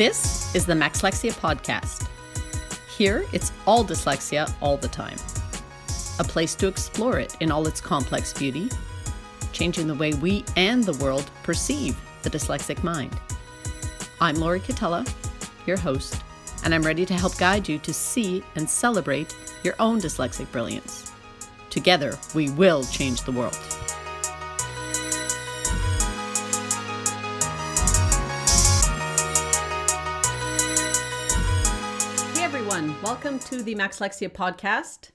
This is the Maxlexia Podcast. Here, it's all dyslexia all the time. A place to explore it in all its complex beauty, changing the way we and the world perceive the dyslexic mind. I'm Lori Catella, your host, and I'm ready to help guide you to see and celebrate your own dyslexic brilliance. Together, we will change the world. Welcome to the Maxlexia podcast.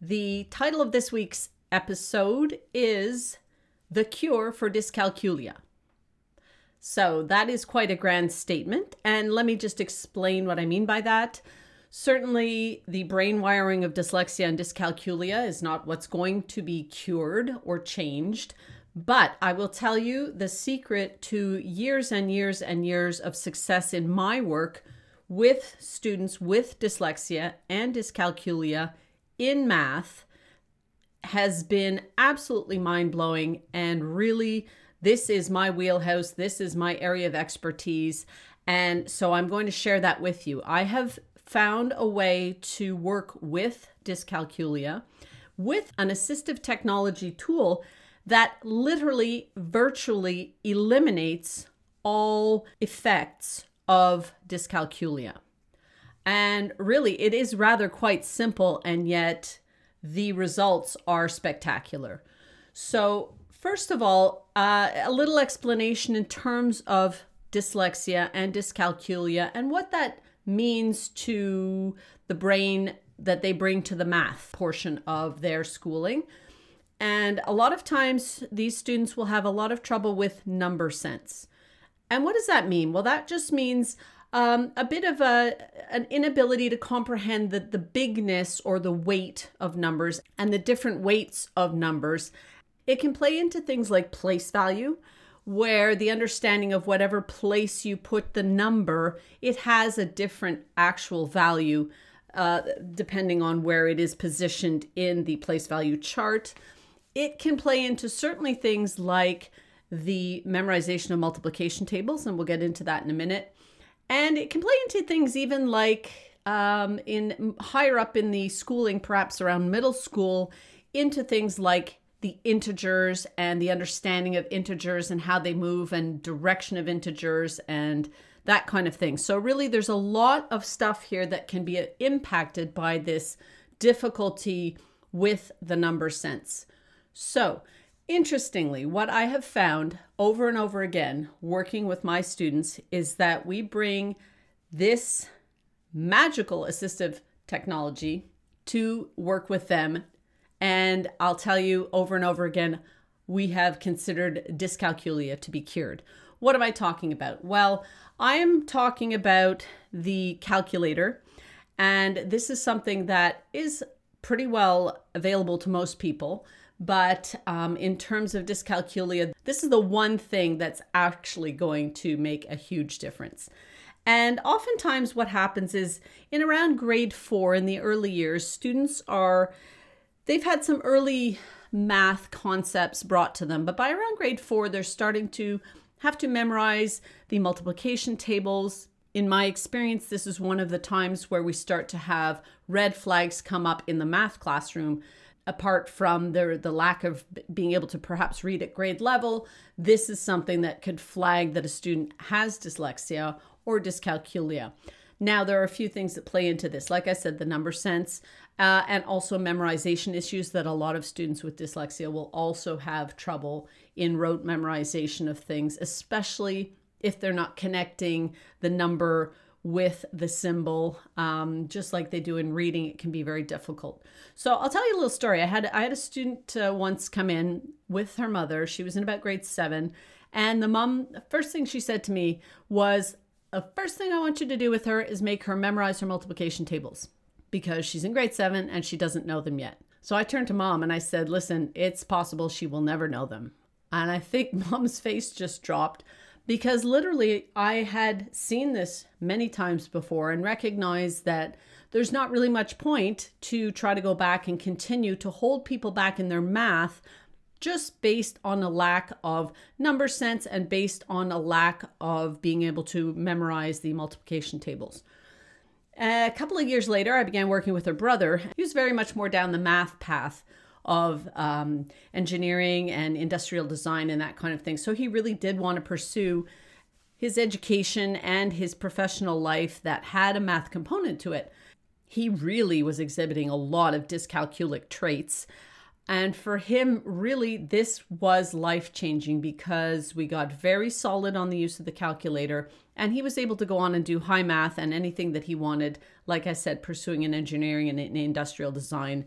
The title of this week's episode is The Cure for Dyscalculia. So, that is quite a grand statement, and let me just explain what I mean by that. Certainly, the brain wiring of dyslexia and dyscalculia is not what's going to be cured or changed. But I will tell you the secret to years and years and years of success in my work with students with dyslexia and dyscalculia in math has been absolutely mind blowing. And really, this is my wheelhouse, this is my area of expertise. And so I'm going to share that with you. I have found a way to work with dyscalculia with an assistive technology tool that literally virtually eliminates all effects of dyscalculia. And really, it is rather quite simple, and yet the results are spectacular. So, first of all, uh, a little explanation in terms of dyslexia and dyscalculia and what that means to the brain that they bring to the math portion of their schooling. And a lot of times, these students will have a lot of trouble with number sense. And what does that mean? Well, that just means um, a bit of a an inability to comprehend the, the bigness or the weight of numbers and the different weights of numbers. It can play into things like place value, where the understanding of whatever place you put the number, it has a different actual value uh, depending on where it is positioned in the place value chart. It can play into certainly things like the memorization of multiplication tables, and we'll get into that in a minute. And it can play into things even like um, in higher up in the schooling, perhaps around middle school, into things like the integers and the understanding of integers and how they move and direction of integers and that kind of thing. So, really, there's a lot of stuff here that can be impacted by this difficulty with the number sense. So, interestingly, what I have found over and over again working with my students is that we bring this magical assistive technology to work with them and I'll tell you over and over again, we have considered dyscalculia to be cured. What am I talking about? Well, I am talking about the calculator, and this is something that is pretty well available to most people. But um, in terms of dyscalculia, this is the one thing that's actually going to make a huge difference. And oftentimes, what happens is in around grade four in the early years, students are they've had some early math concepts brought to them, but by around grade four, they're starting to have to memorize the multiplication tables. In my experience, this is one of the times where we start to have red flags come up in the math classroom. Apart from the, the lack of being able to perhaps read at grade level, this is something that could flag that a student has dyslexia or dyscalculia. Now, there are a few things that play into this. Like I said, the number sense, uh, and also memorization issues that a lot of students with dyslexia will also have trouble in rote memorization of things, especially if they're not connecting the number with the symbol um, just like they do in reading it can be very difficult. So i'll tell you a little story. I had i had a student uh, once come in with her mother. She was in about grade seven. And the mom first thing she said to me was the first thing i want you to do with her is make her memorize her multiplication tables because she's in grade seven and she doesn't know them yet. So I turned to mom and I said, Listen, it's possible she will never know them. And I think mom's face just dropped because literally I had seen this many times before and recognized that there's not really much point to try to go back and continue to hold people back in their math just based on a lack of number sense and based on a lack of being able to memorize the multiplication tables. A couple of years later, I began working with her brother. He was very much more down the math path of um, engineering and industrial design and that kind of thing. So he really did want to pursue his education and his professional life that had a math component to it. He really was exhibiting a lot of dyscalculic traits and for him, really, this was life changing because we got very solid on the use of the calculator, and he was able to go on and do high math and anything that he wanted. Like I said, pursuing an engineering and an industrial design,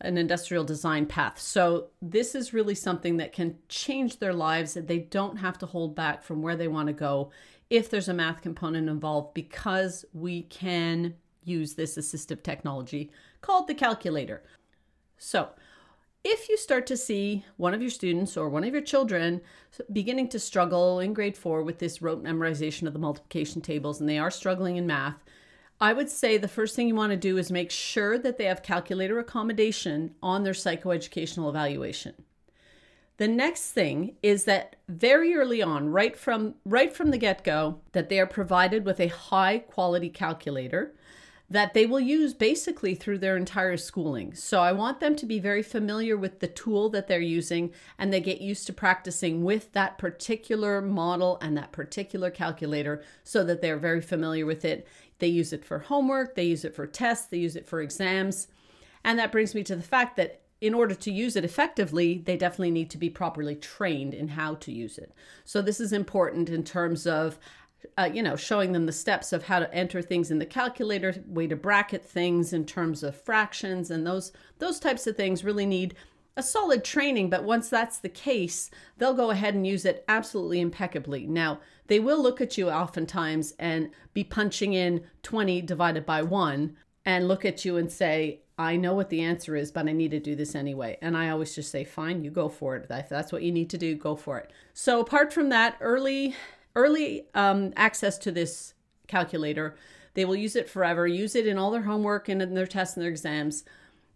an industrial design path. So, this is really something that can change their lives. They don't have to hold back from where they want to go if there's a math component involved because we can use this assistive technology called the calculator. So, if you start to see one of your students or one of your children beginning to struggle in grade four with this rote memorization of the multiplication tables and they are struggling in math, I would say the first thing you want to do is make sure that they have calculator accommodation on their psychoeducational evaluation. The next thing is that very early on, right from right from the get-go, that they are provided with a high quality calculator that they will use basically through their entire schooling. So I want them to be very familiar with the tool that they're using and they get used to practicing with that particular model and that particular calculator so that they're very familiar with it. They use it for homework, they use it for tests, they use it for exams. And that brings me to the fact that in order to use it effectively, they definitely need to be properly trained in how to use it. So, this is important in terms of uh, you know, showing them the steps of how to enter things in the calculator, way to bracket things in terms of fractions, and those those types of things really need a solid training. But once that's the case, they'll go ahead and use it absolutely impeccably. Now they will look at you oftentimes and be punching in 20 divided by one, and look at you and say, I know what the answer is, but I need to do this anyway. And I always just say, fine, you go for it. If that's what you need to do, go for it. So, apart from that, early early um, access to this calculator. They will use it forever, use it in all their homework and in their tests and their exams.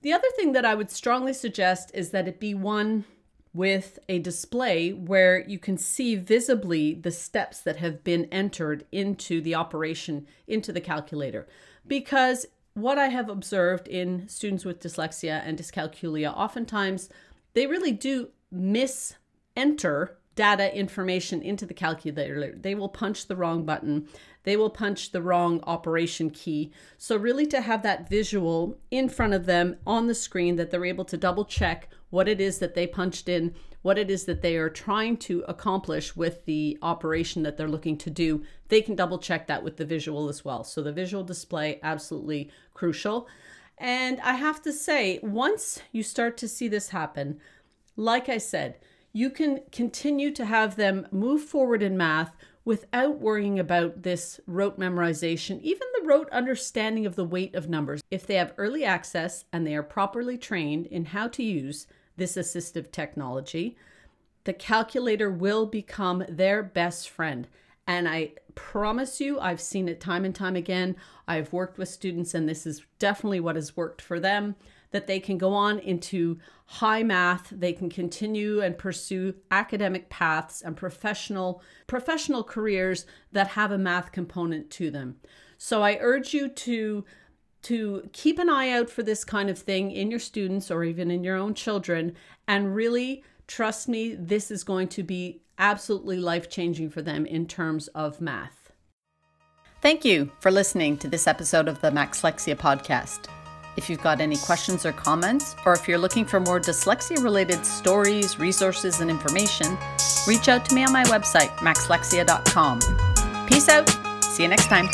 The other thing that I would strongly suggest is that it be one with a display where you can see visibly the steps that have been entered into the operation into the calculator. Because what I have observed in students with dyslexia and dyscalculia, oftentimes they really do miss enter data information into the calculator. They will punch the wrong button. They will punch the wrong operation key. So, really, to have that visual in front of them on the screen that they're able to double check what it is that they punched in, what it is that they are trying to accomplish with the operation that they're looking to do, they can double check that with the visual as well. So, the visual display, absolutely crucial. And I have to say, once you start to see this happen, like I said, you can continue to have them move forward in math without worrying about this rote memorization, even the rote understanding of the weight of numbers. If they have early access and they are properly trained in how to use this assistive technology, the calculator will become their best friend. And I promise you, I've seen it time and time again. I've worked with students, and this is definitely what has worked for them that they can go on into high math they can continue and pursue academic paths and professional professional careers that have a math component to them. So i urge you to to keep an eye out for this kind of thing in your students or even in your own children. And really trust me this is going to be absolutely life changing for them in terms of math. Thank you for listening to this episode of the maxlexia podcast if you've got any questions or comments, or if you're looking for more dyslexia related stories, resources, and information, reach out to me on my website, maxlexia.com. Peace out. See you next time.